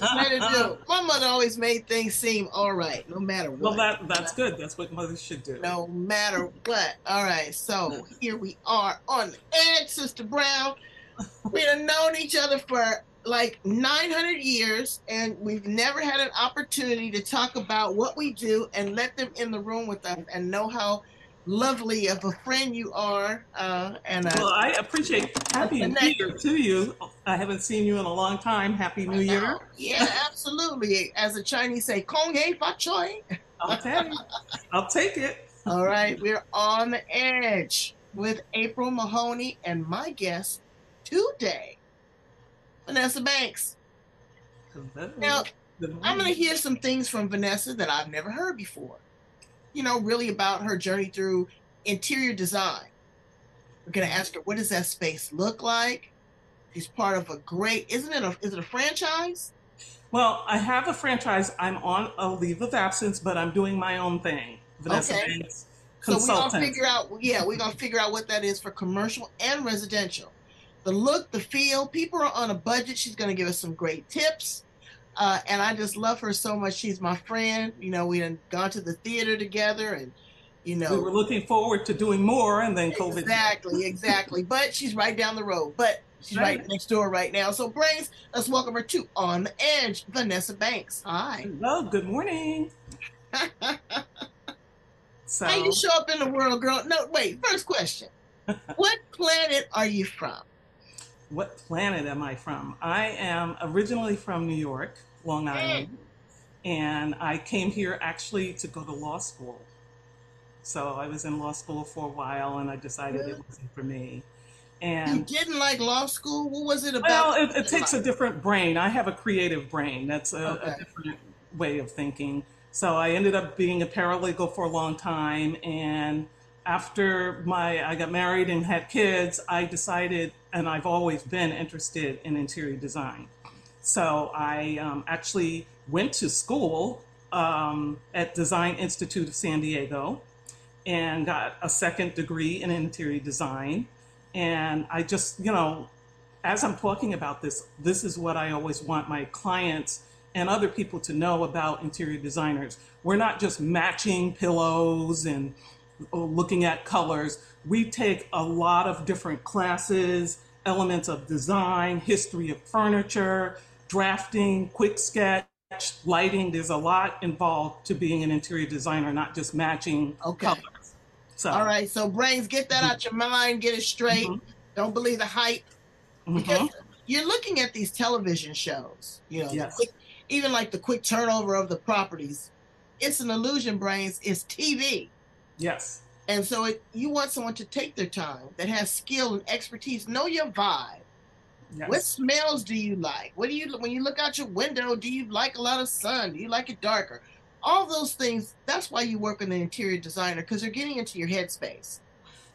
My mother always made things seem all right, no matter what. Well, that that's good. That's what mothers should do. No matter what. All right, so here we are on the edge, Sister Brown. We have known each other for like 900 years, and we've never had an opportunity to talk about what we do and let them in the room with us and know how lovely of a friend you are. Uh, and Well, I appreciate Happy New Year to you. I haven't seen you in a long time. Happy New Year. yeah, absolutely. As the Chinese say, Kong Hei Fa Choi. I'll take, I'll take it. All right, we're on the edge with April Mahoney and my guest today, Vanessa Banks. Hello. Now, I'm going to hear some things from Vanessa that I've never heard before. You know, really about her journey through interior design. We're going to ask her what does that space look like? She's part of a great, isn't it a is it a franchise? Well, I have a franchise. I'm on a leave of absence, but I'm doing my own thing. Vanessa Okay. Banks, So we're gonna figure out, yeah, we're gonna figure out what that is for commercial and residential. The look, the feel. People are on a budget. She's gonna give us some great tips, uh, and I just love her so much. She's my friend. You know, we done gone to the theater together, and you know, we were looking forward to doing more, and then COVID. exactly, exactly. But she's right down the road. But she's right Right. next door right now. So, brains, let's welcome her to On the Edge, Vanessa Banks. Hi. Hello, good morning. So, How you show up in the world, girl? No, wait. First question: What planet are you from? What planet am I from? I am originally from New York, Long Island, and I came here actually to go to law school. So I was in law school for a while, and I decided it wasn't for me. You And didn't like law school? What was it about? well, it, it takes a different brain. I have a creative brain. That's a, Okay. a different way of thinking. So I ended up being a paralegal for a long time, and after my I got married and had kids, I decided, and I've always been interested in interior design. So I um, actually went to school um, at Design Institute of San Diego and got a second degree in interior design. And I just, you know, as I'm talking about this, this is what I always want my clients and other people to know about interior designers. We're not just matching pillows and looking at colors. We take a lot of different classes, elements of design, history of furniture, drafting, quick sketch, lighting. There's a lot involved to being an interior designer, not just matching Okay. colors. So, All right, so brains, get that out your mind, get it straight. Mhm. Don't believe the hype. mhm. Because you're looking at these television shows, you know, Yes. quick, even like the quick turnover of the properties. It's an illusion, brains. It's TV. Yes. And so it, you want someone to take their time that has skill and expertise, know your vibe. Yes. What smells do you like? What do you when you look out your window? Do you like a lot of sun? Do you like it darker? All those things. That's why you work with an interior designer because they're getting into your headspace.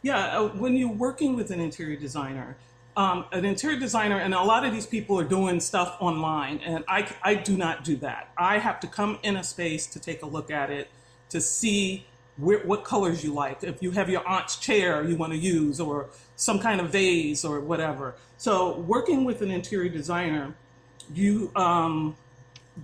Yeah, uh, when you're working with an interior designer, um, an interior designer, and a lot of these people are doing stuff online, and I, I do not do that. I have to come in a space to take a look at it to see what colors you like. If you have your aunt's chair you want to use, or some kind of vase, or whatever. So, working with an interior designer, you um,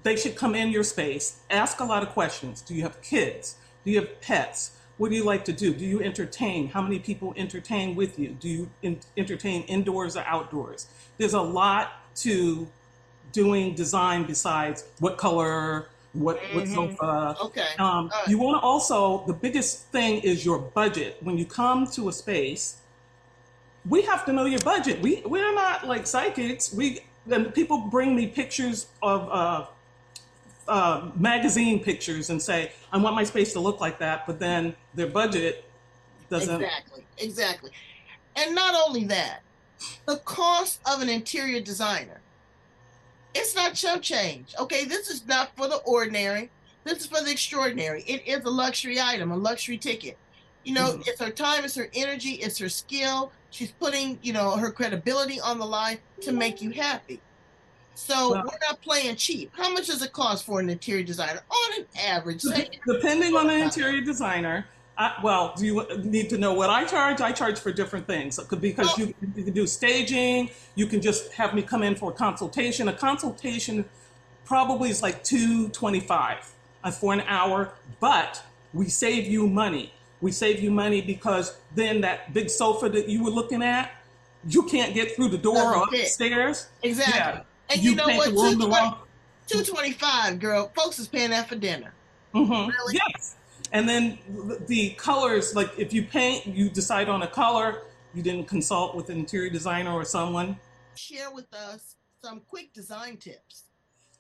they should come in your space, ask a lot of questions. Do you have kids? Do you have pets? What do you like to do? Do you entertain? How many people entertain with you? Do you in- entertain indoors or outdoors? There's a lot to doing design besides what color, what, what Mhm. sofa. Okay. Um, right. you want to also, the biggest thing is your budget. When you come to a space, we have to know your budget. We, we're not like psychics. We, and people bring me pictures of uh, uh, magazine pictures and say, I want my space to look like that, but then their budget doesn't. Exactly. Exactly. And not only that, the cost of an interior designer It's not chump change. Okay, this is not for the ordinary. This is for the extraordinary. It is a luxury item, a luxury ticket. You know, mm-hmm. it's her time, it's her energy, it's her skill. She's putting, you know, her credibility on the line to make you happy. So well, we're not playing cheap. How much does it cost for an interior designer on an average? Depending on the interior designer. I, well, do you need to know what I charge? I charge for different things because you, you can do staging. You can just have me come in for a consultation. A consultation probably is like two twenty-five uh, for an hour, but we save you money. We save you money because then that big sofa that you were looking at, you can't get through the door or upstairs. Exactly. Yeah. And you, you know what? 225, girl. Folks is paying that for dinner. Mm-hmm. Really? Yes. And then the colors, like if you paint, you decide on a color, you didn't consult with an interior designer or someone. Share with us some quick design tips.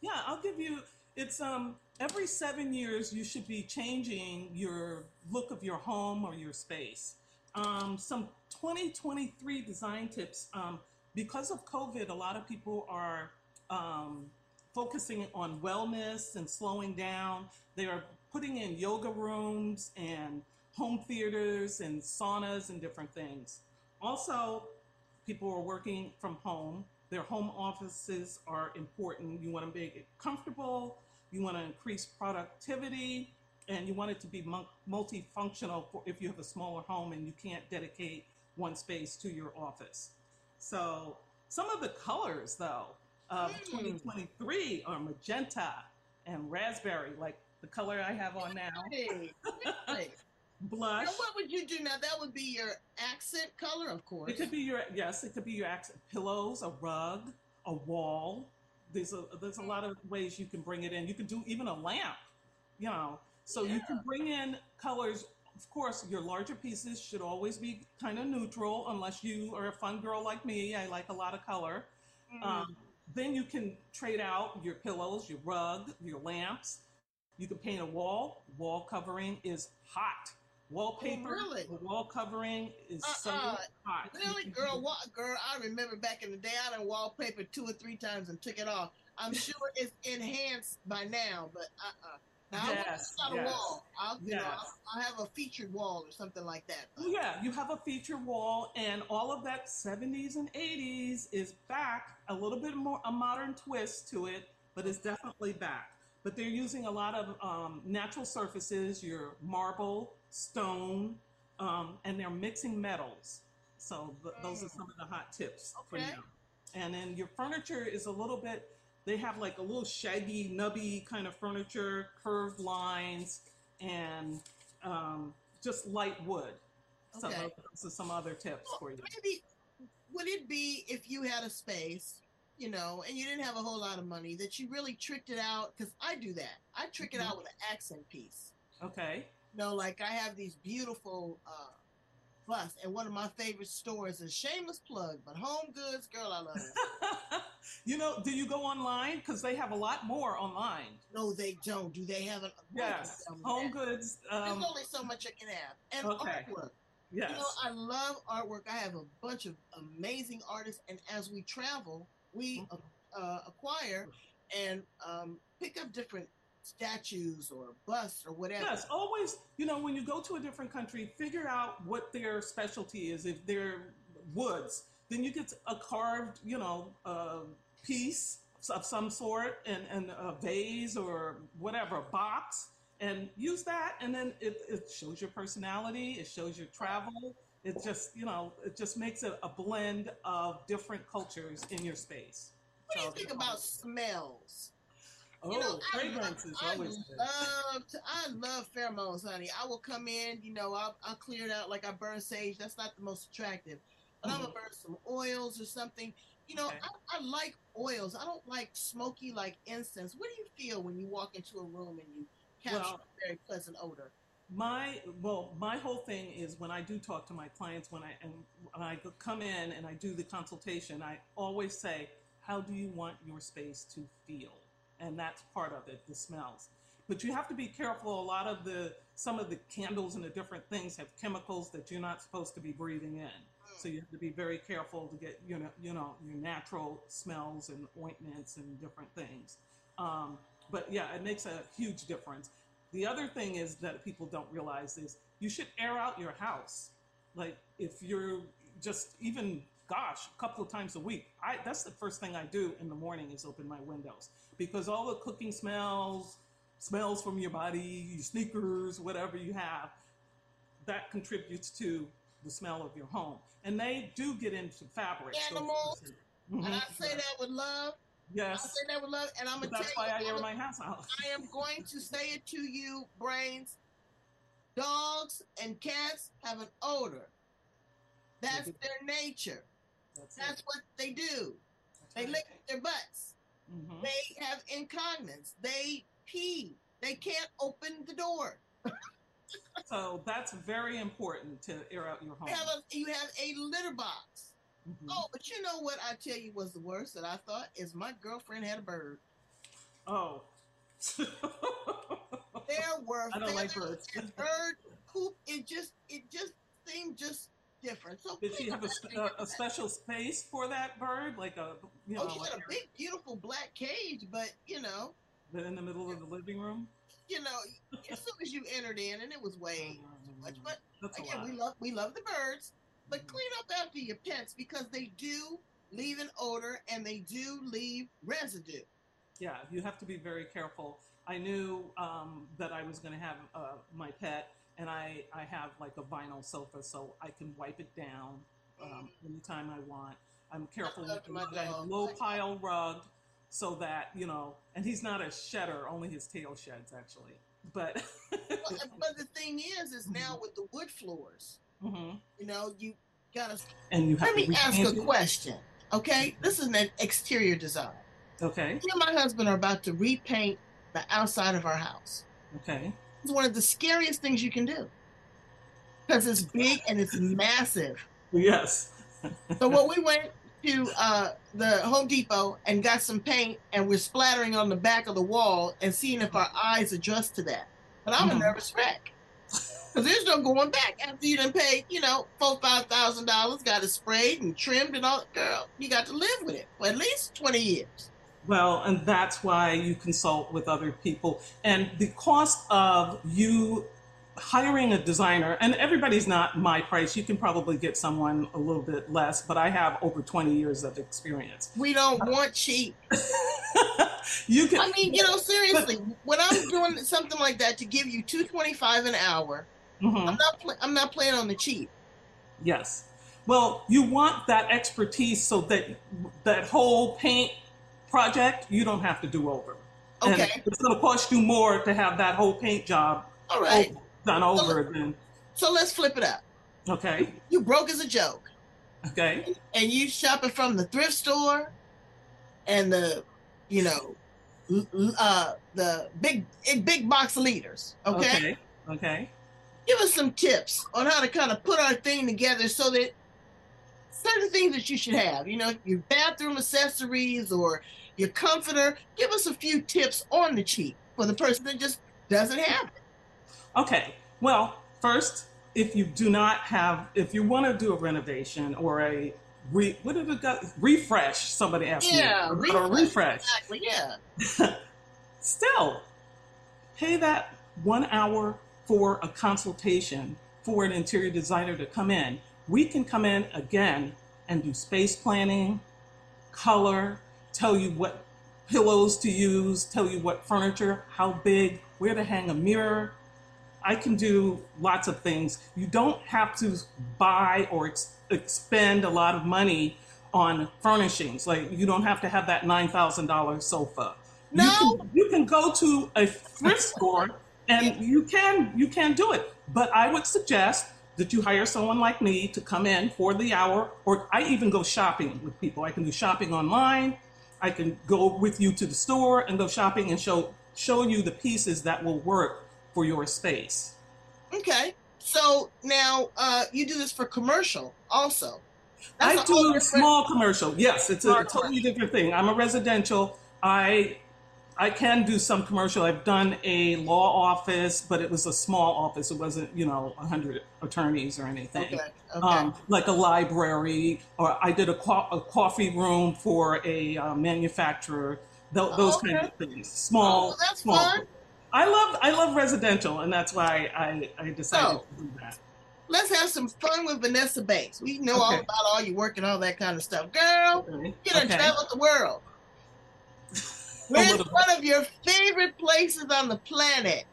Yeah, I'll give you it's um every seven years you should be changing your look of your home or your space. Um, some 2023 design tips. Um, because of COVID, a lot of people are um, focusing on wellness and slowing down. They are putting in yoga rooms and home theaters and saunas and different things. Also, people are working from home. Their home offices are important. You want to make it comfortable, you want to increase productivity, and you want it to be multifunctional for if you have a smaller home and you can't dedicate one space to your office. So, some of the colors, though, of mm. 2023 are magenta and raspberry, like the color I have on now. Blush. Now, what would you do now? That would be your accent color, of course. It could be your yes. It could be your accent pillows, a rug, a wall. There's a there's a lot of ways you can bring it in. You can do even a lamp, you know. So yeah. you can bring in colors. Of course, your larger pieces should always be kind of neutral, unless you are a fun girl like me. I like a lot of color. Mm. Um, then you can trade out your pillows, your rug, your lamps. You can paint a wall. Wall covering is hot. Wallpaper, oh, really? wall covering is uh-uh. so hot. Really, girl? What, girl? I remember back in the day, I done wallpaper two or three times and took it off. I'm sure it's enhanced by now, but uh-uh. Now, yes, I want yes. a wall. I'll, yes. know, I'll, I'll, have a featured wall or something like that. But. Yeah, you have a featured wall, and all of that 70s and 80s is back. A little bit more a modern twist to it, but it's definitely back. But they're using a lot of um, natural surfaces, your marble, stone, um, and they're mixing metals. So th- those are some of the hot tips okay. for now. And then your furniture is a little bit they have like a little shaggy, nubby kind of furniture, curved lines, and um, just light wood. Okay. So some other tips well, for you. Maybe would it be if you had a space, you know, and you didn't have a whole lot of money that you really tricked it out? Because I do that. I trick it mm-hmm. out with an accent piece. Okay. You know, like I have these beautiful uh, bus. And one of my favorite stores is shameless plug, but Home Goods, girl, I love it. you know, do you go online? Because they have a lot more online. No, they don't. Do they have an? Yes, Home that. Goods. Um, There's only so much I can have, and okay. artwork. Yes. You know, I love artwork. I have a bunch of amazing artists, and as we travel, we mm-hmm. uh, acquire and um, pick up different statues or busts or whatever. Yes, always, you know, when you go to a different country, figure out what their specialty is. If they're woods, then you get a carved, you know, uh, piece of some sort and, and a vase or whatever, a box, and use that. And then it, it shows your personality, it shows your travel. It just, you know, it just makes it a blend of different cultures in your space. What do you think about smells? Oh, you know, fragrances I, I, always I love to, I love pheromones, honey. I will come in, you know, I'll, I'll clear it out like I burn sage. That's not the most attractive, but mm-hmm. I'm gonna burn some oils or something. You know, okay. I, I, like oils. I don't like smoky like incense. What do you feel when you walk into a room and you capture well, a very pleasant odor? My well, my whole thing is when I do talk to my clients when I and when I come in and I do the consultation, I always say, "How do you want your space to feel?" and that's part of it the smells but you have to be careful. A lot of the some of the candles and the different things have chemicals that you're not supposed to be breathing in. So you have to be very careful to get you know you know your natural smells and ointments and different things. Um, but yeah, it makes a huge difference. The other thing is that people don't realize is you should air out your house. Like if you're just even gosh, a couple of times a week. I that's the first thing I do in the morning is open my windows because all the cooking smells, smells from your body, your sneakers, whatever you have, that contributes to the smell of your home. And they do get into fabrics. Animals. Mm-hmm. And I say that with love. Yes. I say that with love. And I'm gonna that's why I air my house out. I am going to say it to you, brains. Dogs and cats have an odor. That's their nature. That's, That's what they do. That's they right. lick their butts. Mm-hmm. They have incontinence. They pee. They can't open the door. so that's very important to air out your home. You have a, you have a litter box. Mm-hmm. Oh, but you know what I tell you was the worst that I thought is my girlfriend had a bird. Oh. there were I don't like birds. bird poop. It just it just seemed just different. So did she have a, a, a, special space for that bird, like a you oh, know? Oh, she like had a big, beautiful black cage, but you know. But in the middle of the living room. You know, as soon as you entered in, and it was way too much. But That's again, we love we love the birds, but mm-hmm. clean up after your pets because they do leave an odor and they do leave residue. Yeah, you have to be very careful. I knew um, that I was going to have uh, my pet and I, I have like a vinyl sofa so I can wipe it down um, anytime I want. I'm careful with the low pile rug so that, you know, and he's not a shedder, only his tail sheds actually. But well, but the thing is, is now mm-hmm. with the wood floors, mm-hmm. you know, you gotta. And you have let me ask a question. Okay, this is an exterior design. Okay. Me and my husband are about to repaint the outside of our house. Okay. It's one of the scariest things you can do because it's big and it's massive. Yes. so what we went to uh, the Home Depot and got some paint, and we're splattering on the back of the wall and seeing if our eyes adjust to that. But I'm mm-hmm. a nervous wreck because there's no going back after you done paid, you know, four five thousand dollars, got it sprayed and trimmed and all. Girl, you got to live with it for at least twenty years. Well, and that's why you consult with other people. And the cost of you hiring a designer, and everybody's not my price. You can probably get someone a little bit less, but I have over 20 years of experience. We don't want cheap. you can. I mean, you know, seriously, but, when I'm doing something like that to give you 225 an hour, mm-hmm. I'm not. Pl- I'm not playing on the cheap. Yes. Well, you want that expertise so that that whole paint project, you don't have to do over. Okay. And it's going to cost you more to have that whole paint job All right. done over so, again. So let's flip it up. Okay. You broke as a joke. Okay. And you shopping from the thrift store and the, you know, uh, the big big box leaders. Okay? okay. Okay. Give us some tips on how to kind of put our thing together so that certain things that you should have. You know, your bathroom accessories or your comforter. Give us a few tips on the cheap for the person that just doesn't have it. Okay. Well, first, if you do not have, if you want to do a renovation or a re, what did it got? Refresh. Somebody asked yeah, me. Or refresh. Exactly. Yeah. Still, pay that one hour for a consultation for an interior designer to come in we can come in again and do space planning, color, tell you what pillows to use, tell you what furniture, how big, where to hang a mirror. I can do lots of things. You don't have to buy or ex- expend a lot of money on furnishings. Like you don't have to have that nine thousand dollars sofa. No, you can, you can go to a thrift store and you can you can do it. But I would suggest that you hire someone like me to come in for the hour, or I even go shopping with people. I can do shopping online. I can go with you to the store and go shopping and show show you the pieces that will work for your space. Okay. So now uh, you do this for commercial also. That's I do a small commercial. Yes, it's a, a totally different thing. I'm a residential. I I can do some commercial. I've done a law office, but it was a small office. It wasn't, you know, 100 attorneys or anything. Okay. Okay. Um, like a library, or I did a, co- a coffee room for a uh, manufacturer. Th- those Okay. kind of things. Small. Oh, that's small. fun. I love I love residential, and that's why I, I decided So- to do that. Let's have some fun with Vanessa Banks. We know all about all your work and all that kind of stuff. Girl, Okay. you done Okay. traveled the world. Where's one of your favorite places on the planet?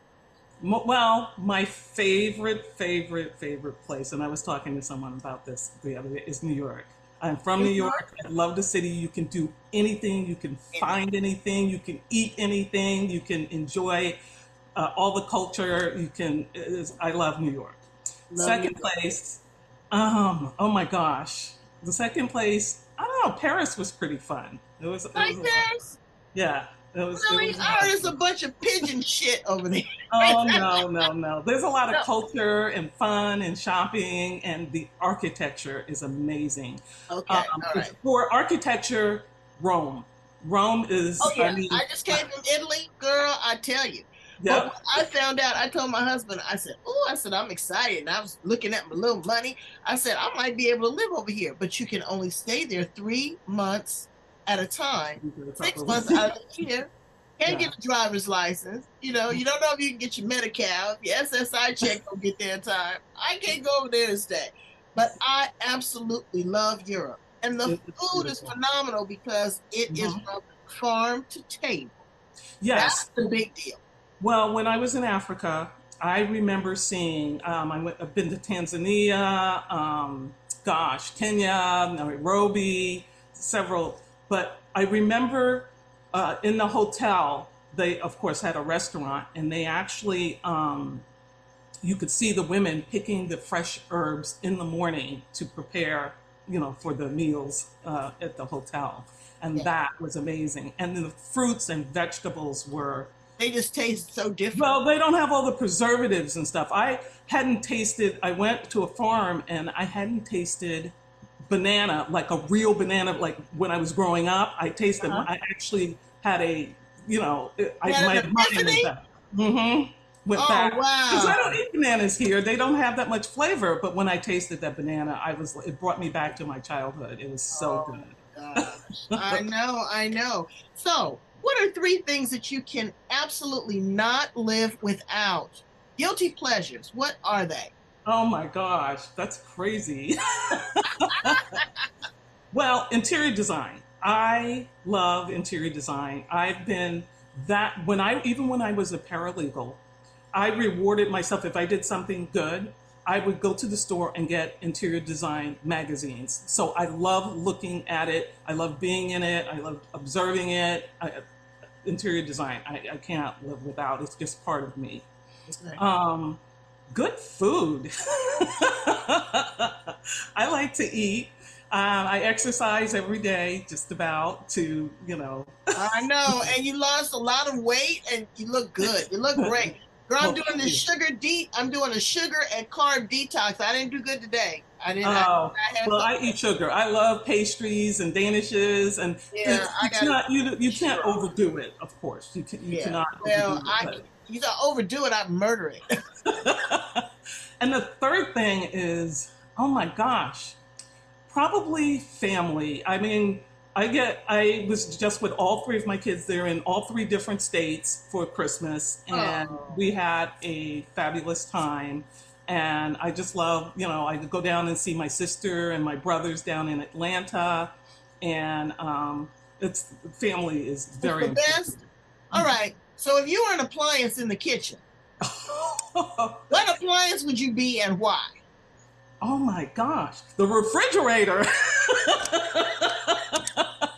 Well, my favorite, favorite, favorite place, and I was talking to someone about this the other day, is New York. I'm from New New York. I love the city. You can do anything. You can find anything. You can eat anything. You can enjoy uh, all the culture. You can. is- I love New York. Love second New York. place. Um. Oh my gosh. The second place. I don't know. Paris was pretty fun. It was. It was this? Yeah. It was. it I heard a bunch of pigeon shit over there. Oh no, no, no. There's a lot of No. culture and fun and shopping, and the architecture is amazing. Okay, Um, all right. For architecture, Rome. Rome is. Oh yeah, I mean, I just came from Italy, girl. I tell you. But I found out. I told my husband. I said, "Oh, I said I'm excited." And I was looking at my little money. I said I might be able to live over here, but you can only stay there three months at a time. Six months out of the year. Can't Yeah. get a driver's license. You know, you don't know if you can get your Medi-Cal. Your SSI check don't get there in time. I can't go over there and stay. But I absolutely love Europe. And the it's food is phenomenal because it is Mhm. from farm to table. Yes. That's the big deal. Well, when I was in Africa, I remember seeing. Um, I went. I've been to Tanzania. Um, gosh, Kenya, Nairobi, several. But I remember uh, in the hotel, they of course had a restaurant, and they actually. Um, you could see the women picking the fresh herbs in the morning to prepare, you know, for the meals uh, at the hotel, and Yeah. that was amazing. And the fruits and vegetables were They just taste so different. well, they don't have all the preservatives and stuff. I hadn't tasted, I went to a farm and I hadn't tasted banana, like a real banana, like when I was growing up. I tasted, Uh-huh. I actually had a, you know, I, my mind back. Mm-hmm. Went Oh, wow. Because I don't eat bananas here. They don't have that much flavor. But when I tasted that banana, I was, it brought me back to my childhood. It was so Oh. good. I know, I know. So, what are three things that you can absolutely not live without? Guilty pleasures. What are they? Oh my gosh, that's crazy. well, interior design. I love interior design. I've been that when I even when I was a paralegal, I rewarded myself if I did something good. I would go to the store and get interior design magazines. So I love looking at it. I love being in it. I love observing it. I, interior design, I, I can't live without. It's just part of me. Um, good food. I like to eat. Um, I exercise every day, just about to, you know. I know, and you lost a lot of weight, and you look good. You look great. Girl, I'm doing the sugar de- I'm doing a sugar and carb detox. I didn't do good today. I didn't. Oh, I had well, some- I eat sugar. I love pastries and danishes, and Yeah, it's, it's not you. You can't overdo it. Of course, you can. You Yeah. cannot. Well, overdo I it, you gotta overdo it. I murder it. and the third thing is, oh my gosh, probably family. I mean, I get. I was just with all three of my kids. They're in all three different states for Christmas, and Oh. we had a fabulous time. And I just love, you know, I go down and see my sister and my brothers down in Atlanta, and um, it's family is very the best. All right. So if you were an appliance in the kitchen, what appliance would you be and why? Oh my gosh, the refrigerator.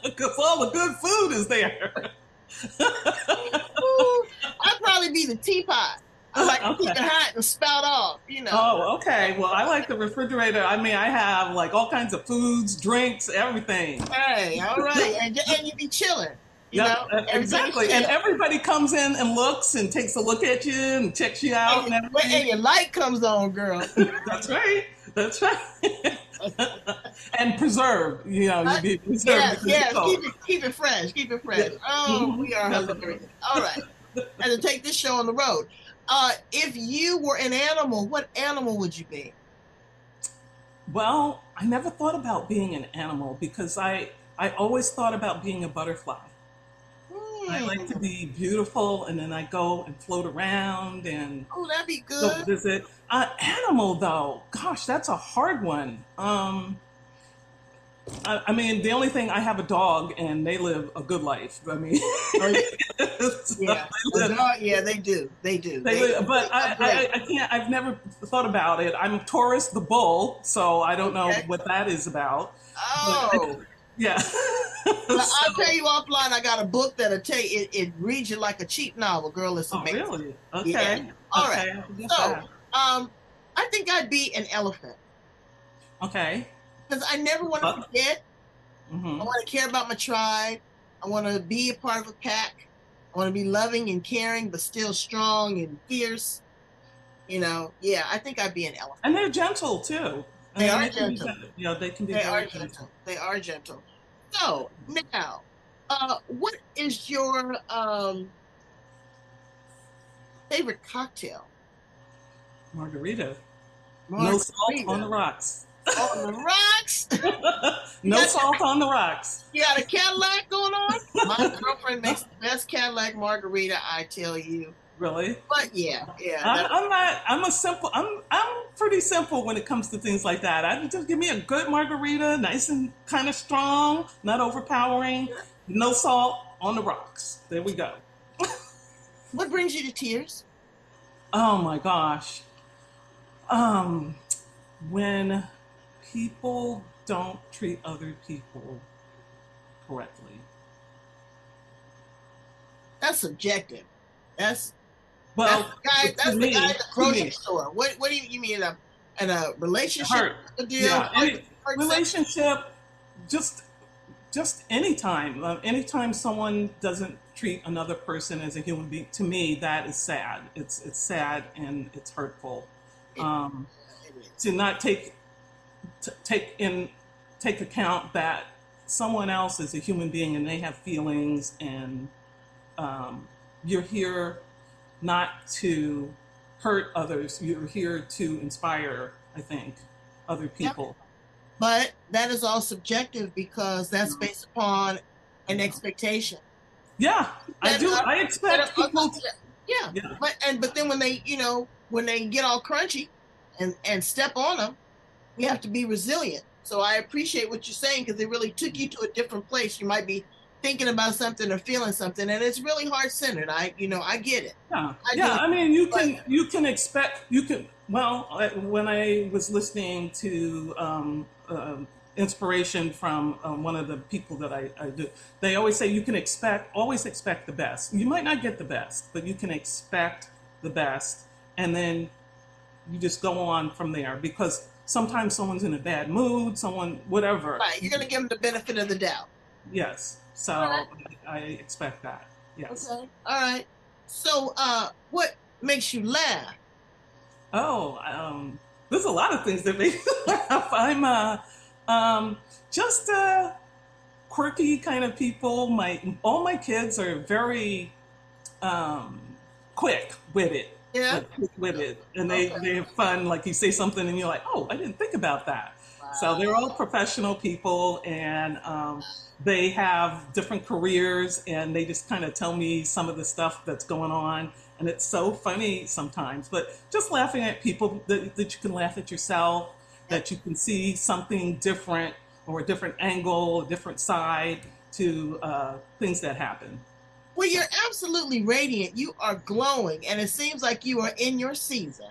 Because all the good food is there. I'd probably be the teapot. I like to keep it hot and spout off, you know. Oh, okay. Well, I like the refrigerator. I mean, I have like all kinds of foods, drinks, everything. Hey, all right. And, and you be chilling. You Yep, know? uh, exactly. And everybody comes in and looks and takes a look at you and checks you out and and, and your light comes on, girl. That's right. That's right. and preserve, You know, you be preserved. Yes, yes. Keep it, keep it fresh. Keep it fresh. Oh, we are hilarious. All right. And to take this show on the road. Uh, if you were an animal, what animal would you be? Well, I never thought about being an animal because I I always thought about being a butterfly. I like to be beautiful, and then I go and float around and oh, that'd be good. visit. Uh, animal though, gosh, that's a hard one. Um, I, I, mean, the only thing I have a dog, and they live a good life. I mean, oh, yeah, the dog, yeah, they do, they do. They, they live, but I, I, I, can't. I've never thought about it. I'm Taurus the bull, so I don't know okay. what that is about. Oh. Yeah. so, I'll tell you offline. I got a book that'll tell you it, it reads you like a cheap novel. Girl, it's amazing. Oh, really? Okay. Yeah. All okay. right. So, um, I think I'd be an elephant. Okay. Because I never want to forget. Mm-hmm. I want to care about my tribe. I want to be a part of a pack. I want to be loving and caring, but still strong and fierce. You know, yeah, I think I'd be an elephant. And they're gentle too. They are gentle. You know, they can be. They are gentle. gentle. They are gentle. So now, uh, what is your um, favorite cocktail? Margarita. Margarita. No salt on the rocks. On the rocks. no salt on the rocks. You got a Cadillac going on? My girlfriend makes the best Cadillac margarita. I tell you. Really? But yeah, yeah. I'm, I'm, not. I'm a simple. I'm. I'm pretty simple when it comes to things like that. I just give me a good margarita, nice and kind of strong, not overpowering, no salt on the rocks. There we go. what brings you to tears? Oh my gosh. Um, when people don't treat other people correctly. That's subjective. That's well, that's the guy, that's the guy at the grocery store. What What do you, you mean in a in a relationship deal? Yeah. Any, relationship, just just anytime, uh, anytime someone doesn't treat another person as a human being, to me that is sad. It's it's sad and it's hurtful. Um, to not take to take in take account that someone else is a human being and they have feelings and um, you're here not to hurt others. You're here to inspire, I think, other people. Yep. But that is all subjective because that's mm-hmm. based upon an expectation. Yeah, I do. I expect people. To, yeah. yeah, but and but then when they, you know, when they get all crunchy, and and step on them, we have to be resilient. So I appreciate what you're saying because it really took you to a different place. You might be thinking about something or feeling something and it's really heart centered i you know i get it. Yeah. I, yeah, I mean you can you can expect you can well when i was listening to um, uh, inspiration from um, one of the people that I, I, do they always say you can expect always expect the best. You might not get the best but you can expect the best and then you just go on from there because sometimes someone's in a bad mood someone whatever. Right you're going to give them the benefit of the doubt. Yes so right. I expect that. Yes. Okay. All right. So, uh, what makes you laugh? Oh, um, there's a lot of things that make me laugh. I'm uh, um, just a quirky kind of people. My all my kids are very um, quick with it. Yeah. with it, and they okay. they have fun. Like you say something, and you're like, "Oh, I didn't think about that." So they're all professional people, and um, they have different careers and they just kind of tell me some of the stuff that's going on. And it's so funny sometimes but just laughing at people that, that you can laugh at yourself that you can see something different or a different angle a different side to uh, things that happen. Well you're absolutely radiant. You are glowing and it seems like you are in your season.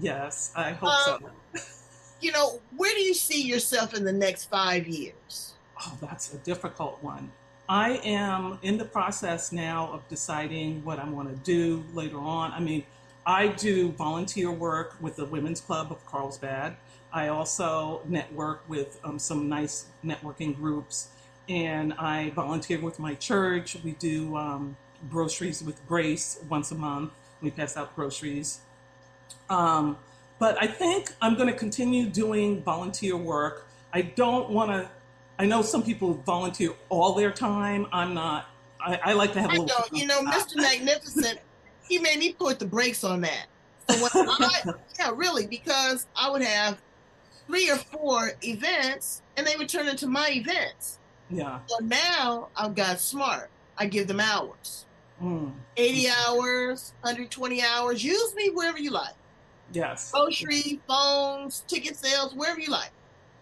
Yes i hope um, so you know where do you see yourself in the next five years Oh, that's a difficult one. I am in the process now of deciding what I want to do later on. I mean, I do volunteer work with the Women's Club of Carlsbad. I also network with um, some nice networking groups, and I volunteer with my church. We do um, groceries with Grace once a month. We pass out groceries. Um, but I think I'm going to continue doing volunteer work I don't want to. I know some people volunteer all their time. I'm not. I, I like to have a I little. don't. You know, Mr. Magnificent, he made me put the brakes on that. So I, yeah, really, because I would have three or four events, and they would turn into my events. Yeah. So now I've got smart. I give them hours. Mm. 80 hours, 120 hours. Use me wherever you like. Yes. Grocery, phones, ticket sales, wherever you like.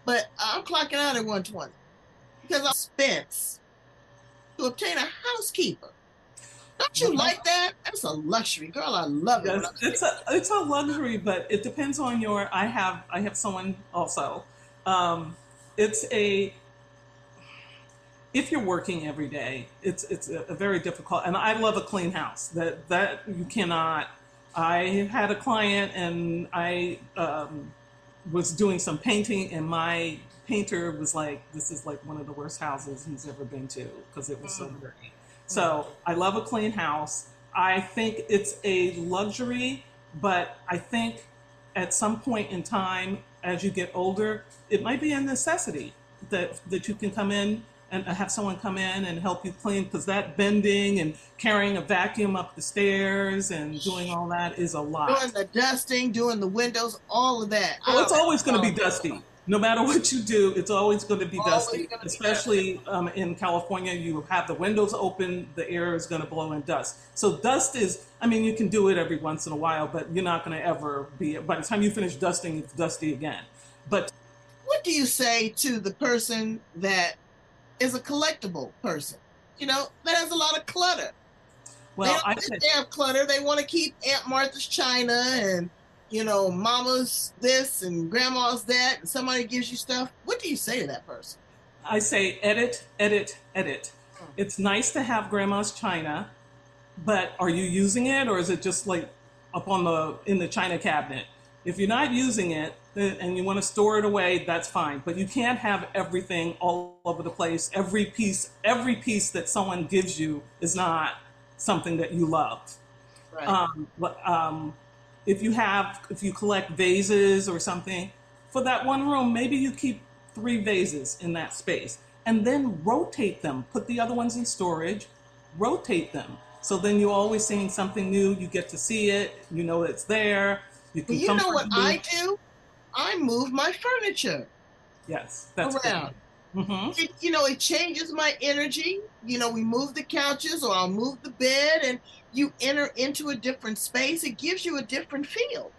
But I'm clocking out at 120 because I spent to obtain a housekeeper. Don't you like that? That's a luxury, girl. I love it. Yes, it's a it's a luxury, but it depends on your. I have I have someone also. Um, it's a if you're working every day, it's it's a, a very difficult. And I love a clean house. That that you cannot. I had a client and I um, was doing some painting, and my painter was like, "This is like one of the worst houses he's ever been to because it was so dirty." So I love a clean house. I think it's a luxury, but I think at some point in time, as you get older, it might be a necessity that that you can come in and have someone come in and help you clean because that bending and carrying a vacuum up the stairs and doing all that is a lot. Doing the dusting, doing the windows, all of that. Well, it's always going to be oh, dusty. No matter what you do, it's always going to be Always dusty. gonna be Especially um, in California, you have the windows open, the air is going to blow in dust. So dust is, I mean, you can do it every once in a while, but you're not going to ever be. By the time you finish dusting, it's dusty again. But What do you say to the person that is a collectible person? You know, that has a lot of clutter. well, they I said, they have clutter. They want to keep Aunt Martha's china and you know, mama's this and grandma's that, and somebody gives you stuff. What do you say to that person? I say edit, edit, edit. Hmm. It's nice to have grandma's china, but are you using it or is it just like up on the in the china cabinet? If you're not using it and you want to store it away, that's fine. But you can't have everything all over the place. Every piece, every piece that someone gives you is not something that you love. Right. Um, but, um, if you have, if you collect vases or something, for that one room, maybe you keep three vases in that space and then rotate them. Put the other ones in storage, rotate them. So then you're always seeing something new. You get to see it. You know it's there. You Well, you know what I do? I move my furniture Yes, that's around. hmm It, you know, it changes my energy. You know, we move the couches or I'll move the bed and you enter into a different space. It gives you a different feel.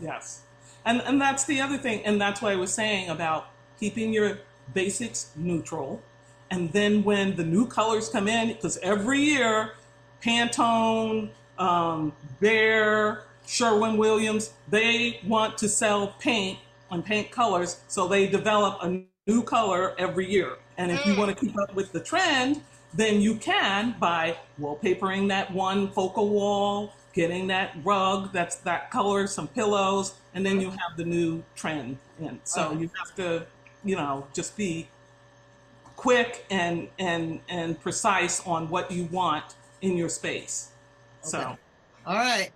Yes. And and that's the other thing, and that's what I was saying about keeping your basics neutral. And then when the new colors come in, because every year, Pantone, um, Behr, Sherwin Williams, they want to sell paint and paint colors, so they develop a new color every year. And if you Mm. want to keep up with the trend, then you can by wallpapering that one focal wall, getting that rug that's that color, some pillows, and then you have the new trend in. So you have to, you know, just be quick and and and precise on what you want in your space. So All right.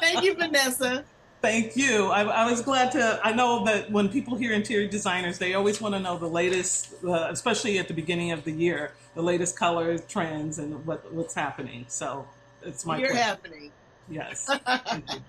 Thank you, Vanessa. Thank you. I, I was glad to. I know that when people hear interior designers, they always want to know the latest, uh, especially at the beginning of the year, the latest color trends and what what's happening. So it's my You're pleasure. happening. Yes. Thank you.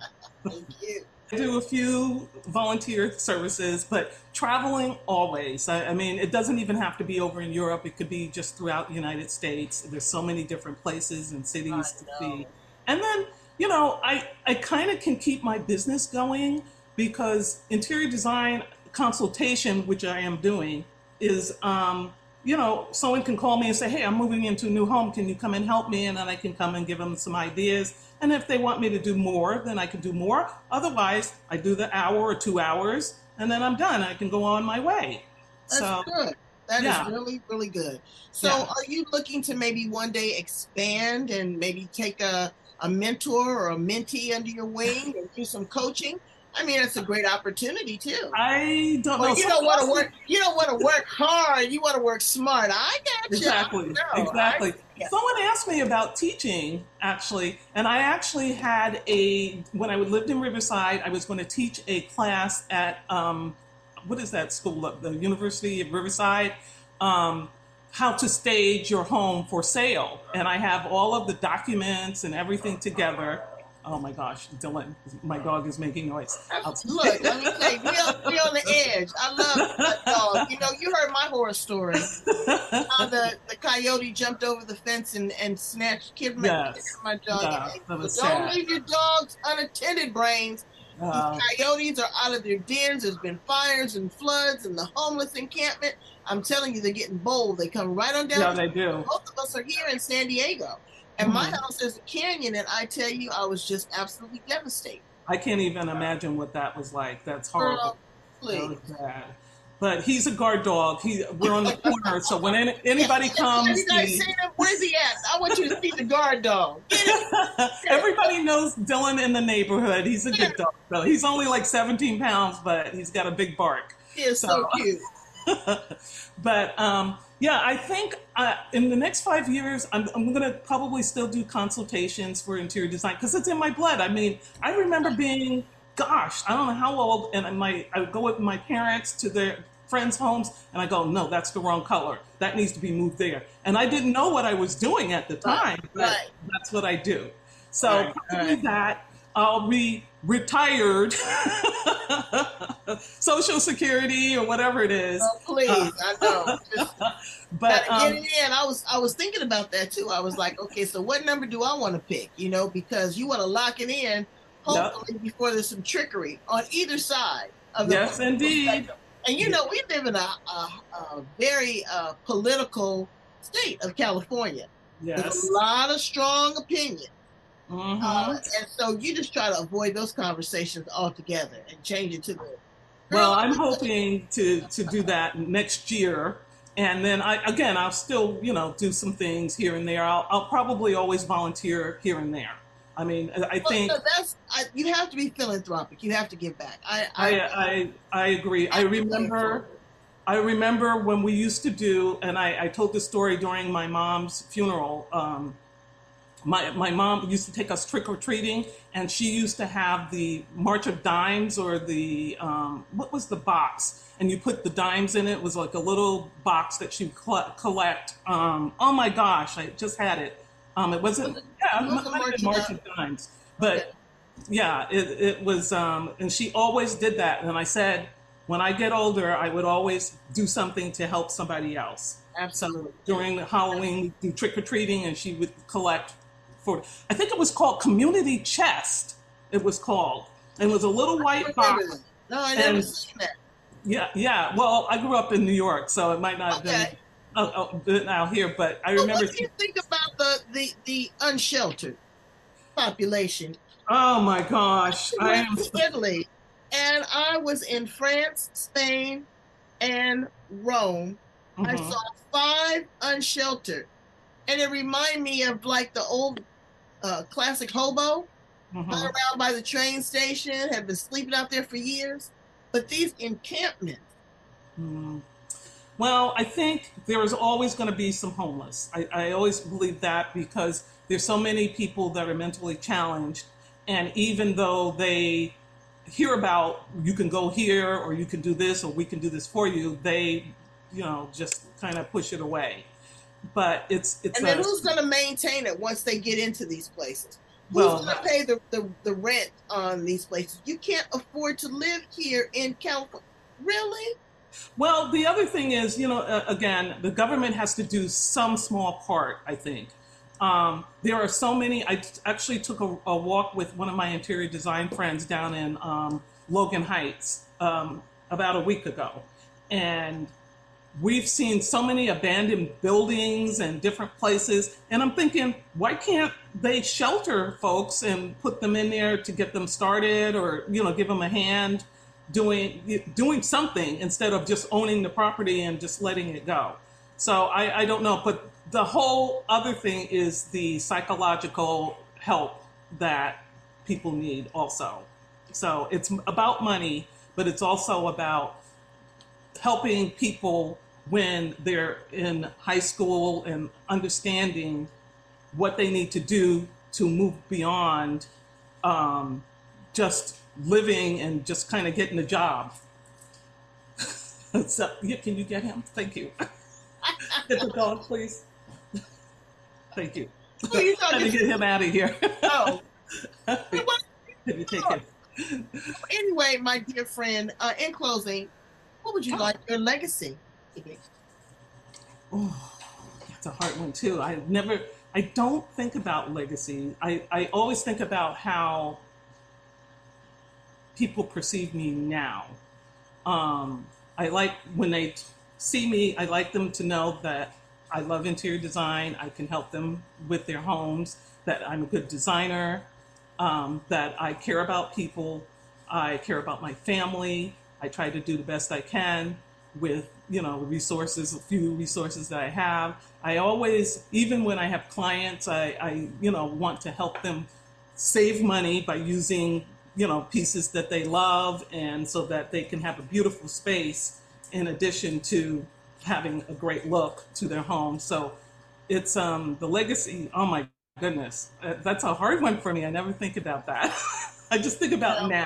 Thank you. I do a few volunteer services, but traveling always. I, I mean, it doesn't even have to be over in Europe. It could be just throughout the United States. There's so many different places and cities to see. And then, you know, I, I kind of can keep my business going because interior design consultation, which I am doing, is, um, you know, someone can call me and say, hey, I'm moving into a new home. Can you come and help me? And then I can come and give them some ideas. And if they want me to do more, then I can do more. Otherwise, I do the hour or two hours and then I'm done. I can go on my way. That's so, good. That is yeah. really, really good. So, Yeah. are you looking to maybe one day expand and maybe take a, a mentor or a mentee under your wing and do some coaching? I mean, it's a great opportunity too. I don't know. You don't want to work. You don't want to work hard. You want to work smart. I got you. Exactly. Exactly. Yeah. Someone asked me about teaching, actually, and I actually had a when I lived in Riverside, I was going to teach a class at um, what is that school? The University of Riverside. Um, how to stage your home for sale. And I have all of the documents and everything together. Oh my gosh, Dylan, my dog is making noise. Look, let me say, we on, the edge. I love that dog. You know, you heard my horror story. How the, the coyote jumped over the fence and, and snatched kid my, yes. my dog. Yeah, don't sad. leave your dogs unattended, brains. Uh, coyotes are out of their dens. There's been fires and floods and the homeless encampment. I'm telling you, they're getting bold. They come right on down. Yeah, they do. Both of us are here in San Diego. And mm-hmm. my house is a canyon, and I tell you, I was just absolutely devastated. I can't even imagine what that was like. That's horrible. Girl, please. That but he's a guard dog. He, we're on the corner, so when any, anybody comes, he, where's he at? I want you to see the guard dog. Everybody knows Dylan in the neighborhood. He's a good dog, though. He's only like 17 pounds, but he's got a big bark. He is so, so cute. but um, yeah, I think uh, in the next five years, I'm, I'm going to probably still do consultations for interior design because it's in my blood. I mean, I remember being, gosh, I don't know how old, and my I would go with my parents to their friends' homes, and I go, no, that's the wrong color. That needs to be moved there. And I didn't know what I was doing at the time, right. but right. that's what I do. So right. probably that. I'll be retired social security or whatever it is oh, please uh, i know Just, but um, get it in i was i was thinking about that too i was like okay so what number do i want to pick you know because you want to lock it in hopefully yep. before there's some trickery on either side of the yes indeed and you know we live in a, a, a very uh, political state of california yes. there's a lot of strong opinion Mm-hmm. Uh, and so you just try to avoid those conversations altogether and change it to the. Well, I'm hoping to to do that next year, and then I again I'll still you know do some things here and there. I'll, I'll probably always volunteer here and there. I mean, I think well, no, that's I, you have to be philanthropic. You have to give back. I I I, I agree. I remember. I remember when we used to do, and I, I told this story during my mom's funeral. Um, my, my mom used to take us trick or treating, and she used to have the March of Dimes or the um, what was the box, and you put the dimes in it. it was like a little box that she would collect. Um, oh my gosh, I just had it. Um, it wasn't yeah, it have been March of Dimes, but okay. yeah, it, it was. Um, and she always did that, and I said when I get older, I would always do something to help somebody else. Absolutely. So during Halloween, do trick or treating, and she would collect for I think it was called Community Chest. It was called. And it was a little white box. No, I never and, seen that. Yeah, yeah. Well, I grew up in New York, so it might not okay. have been oh, oh, out here, but I well, remember. What do you think about the the, the unsheltered population? Oh my gosh! I, I am Italy, and I was in France, Spain, and Rome. Mm-hmm. I saw five unsheltered, and it reminded me of like the old uh, classic hobo, mm-hmm. around by the train station, have been sleeping out there for years. But these encampments. Mm. Well, I think there is always going to be some homeless. I, I always believe that because there's so many people that are mentally challenged, and even though they hear about you can go here or you can do this or we can do this for you, they, you know, just kind of push it away but it's it's. And then a, who's going to maintain it once they get into these places? Who's well, going to pay the, the the rent on these places? You can't afford to live here in California, really. Well, the other thing is, you know, uh, again, the government has to do some small part. I think um, there are so many. I actually took a, a, walk with one of my interior design friends down in um, Logan Heights um, about a week ago, and we've seen so many abandoned buildings and different places and i'm thinking why can't they shelter folks and put them in there to get them started or you know give them a hand doing doing something instead of just owning the property and just letting it go. So i, I don't know but the whole other thing is the psychological help that people need also. So it's about money but it's also about helping people when they're in high school and understanding what they need to do to move beyond um, just living and just kind of getting a job. so, yeah, can you get him? Thank you. get the dog, please. Thank you. Who are you Trying talking to get him out of here. Oh. Can you take him? Anyway, my dear friend, uh, in closing, what would you like your legacy to be? Oh, that's a hard one too. I never, I don't think about legacy. I, I always think about how people perceive me now. Um, I like when they see me, I like them to know that I love interior design. I can help them with their homes, that I'm a good designer, um, that I care about people, I care about my family. I try to do the best I can with you know resources, a few resources that I have. I always, even when I have clients, I, I you know want to help them save money by using you know pieces that they love, and so that they can have a beautiful space in addition to having a great look to their home. So it's um the legacy. Oh my goodness, Uh, that's a hard one for me. I never think about that. I just think about Well, now.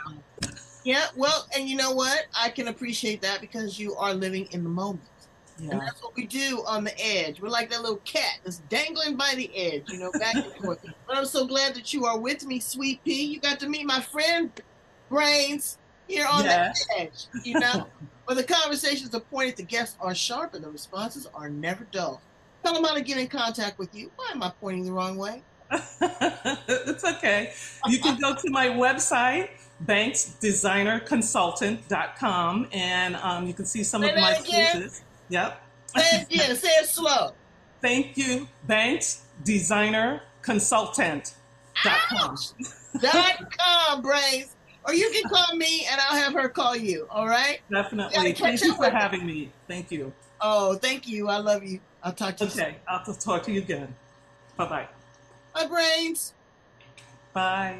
Yeah, well, and you know what? I can appreciate that because you are living in the moment. And that's what we do on the edge. We're like that little cat that's dangling by the edge, you know, back and forth. But I'm so glad that you are with me, Sweet Pea. You got to meet my friend Brains here on Yes. the edge, you know. Where the conversations are pointed, the guests are sharp, and the responses are never dull. Tell them how to get in contact with you. Why am I pointing the wrong way? it's okay. You can go to my website, banksdesignerconsultant.com, and um, you can see some Say of my again. pieces. Yep. Say it again. Say it slow. Thank you, banksdesignerconsultant.com. Ouch! Dot com, dot com, Brains. Or you can call me and I'll have her call you. All right? Definitely. Thank you for having me. Thank you. Oh, thank you. I love you. I'll talk to you. Okay, I'll talk to you again. Bye-bye. Bye, Brains. Bye.